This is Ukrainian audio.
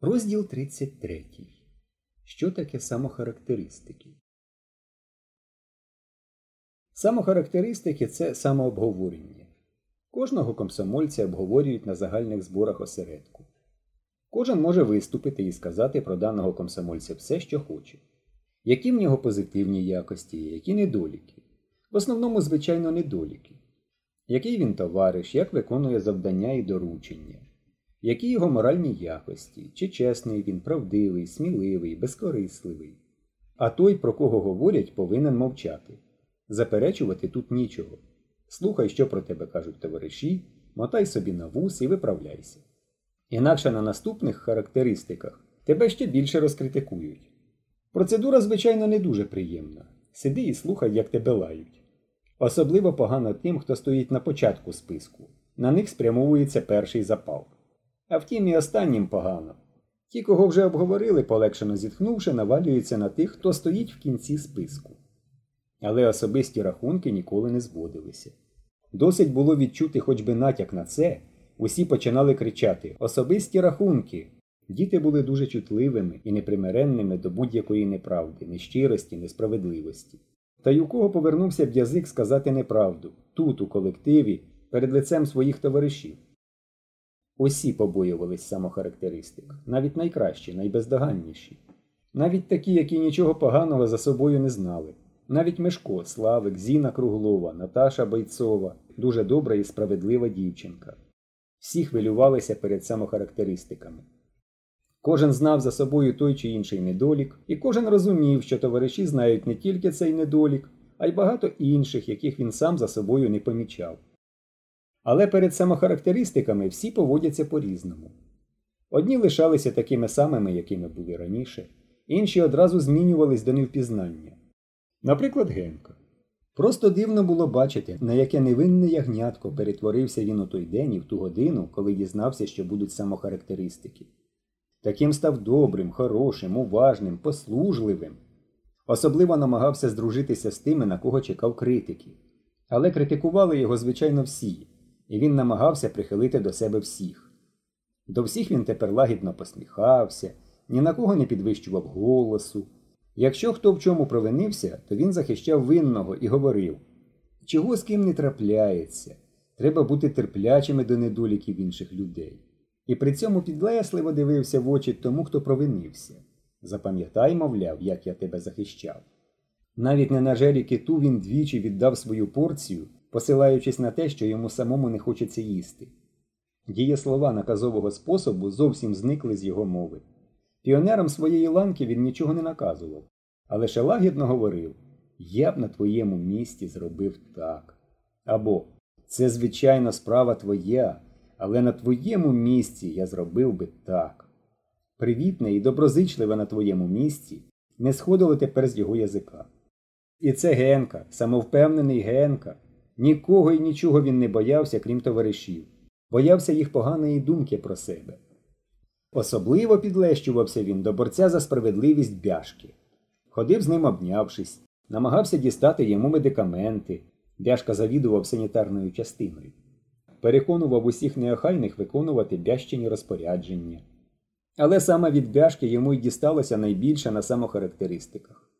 Розділ 33. Що таке самохарактеристики? Самохарактеристики це самообговорення. Кожного комсомольця обговорюють на загальних зборах осередку. Кожен може виступити і сказати про даного комсомольця все, що хоче. Які в нього позитивні якості, які недоліки. В основному, звичайно, недоліки. Який він товариш, як виконує завдання і доручення. Які його моральні якості, чи чесний він, правдивий, сміливий, безкорисливий. А той, про кого говорять, повинен мовчати. Заперечувати тут нічого. Слухай, що про тебе кажуть товариші, мотай собі на вус і виправляйся. Інакше на наступних характеристиках тебе ще більше розкритикують. Процедура, звичайно, не дуже приємна. Сиди і слухай, як тебе лають. Особливо погано тим, хто стоїть на початку списку. На них спрямовується перший запал. А втім, і останнім погано. Ті, кого вже обговорили, полегшено зітхнувши, навалюються на тих, хто стоїть в кінці списку. Але особисті рахунки ніколи не зводилися. Досить було відчути хоч би натяк на це, усі починали кричати Особисті рахунки. Діти були дуже чутливими і непримиренними до будь-якої неправди, нещирості, несправедливості. Та й у кого повернувся б язик сказати неправду тут, у колективі, перед лицем своїх товаришів. Усі побоювались самохарактеристик, навіть найкращі, найбездоганніші. Навіть такі, які нічого поганого за собою не знали. Навіть Мешко, Славик, Зіна Круглова, Наташа Бойцова, дуже добра і справедлива дівчинка. Всі хвилювалися перед самохарактеристиками. Кожен знав за собою той чи інший недолік, і кожен розумів, що товариші знають не тільки цей недолік, а й багато інших, яких він сам за собою не помічав. Але перед самохарактеристиками всі поводяться по-різному. Одні лишалися такими самими, якими були раніше, інші одразу змінювались до невпізнання. Наприклад, Генка. Просто дивно було бачити, на яке невинне ягнятко перетворився він у той день і в ту годину, коли дізнався, що будуть самохарактеристики. Таким став добрим, хорошим, уважним, послужливим. Особливо намагався здружитися з тими, на кого чекав критики. Але критикували його, звичайно, всі, і він намагався прихилити до себе всіх. До всіх він тепер лагідно посміхався, ні на кого не підвищував голосу. Якщо хто в чому провинився, то він захищав винного і говорив чого з ким не трапляється, треба бути терплячими до недоліків інших людей. І при цьому підлесливо дивився в очі тому, хто провинився. Запам'ятай, мовляв, як я тебе захищав. Навіть не на жері киту він двічі віддав свою порцію, посилаючись на те, що йому самому не хочеться їсти. Дієслова наказового способу зовсім зникли з його мови. Піонерам своєї ланки він нічого не наказував, а лише лагідно говорив Я б на твоєму місці зробив так. Або Це, звичайно, справа твоя, але на твоєму місці я зробив би так. Привітне і доброзичливе на твоєму місці не сходило тепер з його язика. І це Генка, самовпевнений Генка. Нікого і нічого він не боявся, крім товаришів, боявся їх поганої думки про себе. Особливо підлещувався він до борця за справедливість бяшки. Ходив з ним обнявшись, намагався дістати йому медикаменти. Бяшка завідував санітарною частиною. Переконував усіх неохайних виконувати бящині розпорядження. Але саме від бяшки йому й дісталося найбільше на самохарактеристиках.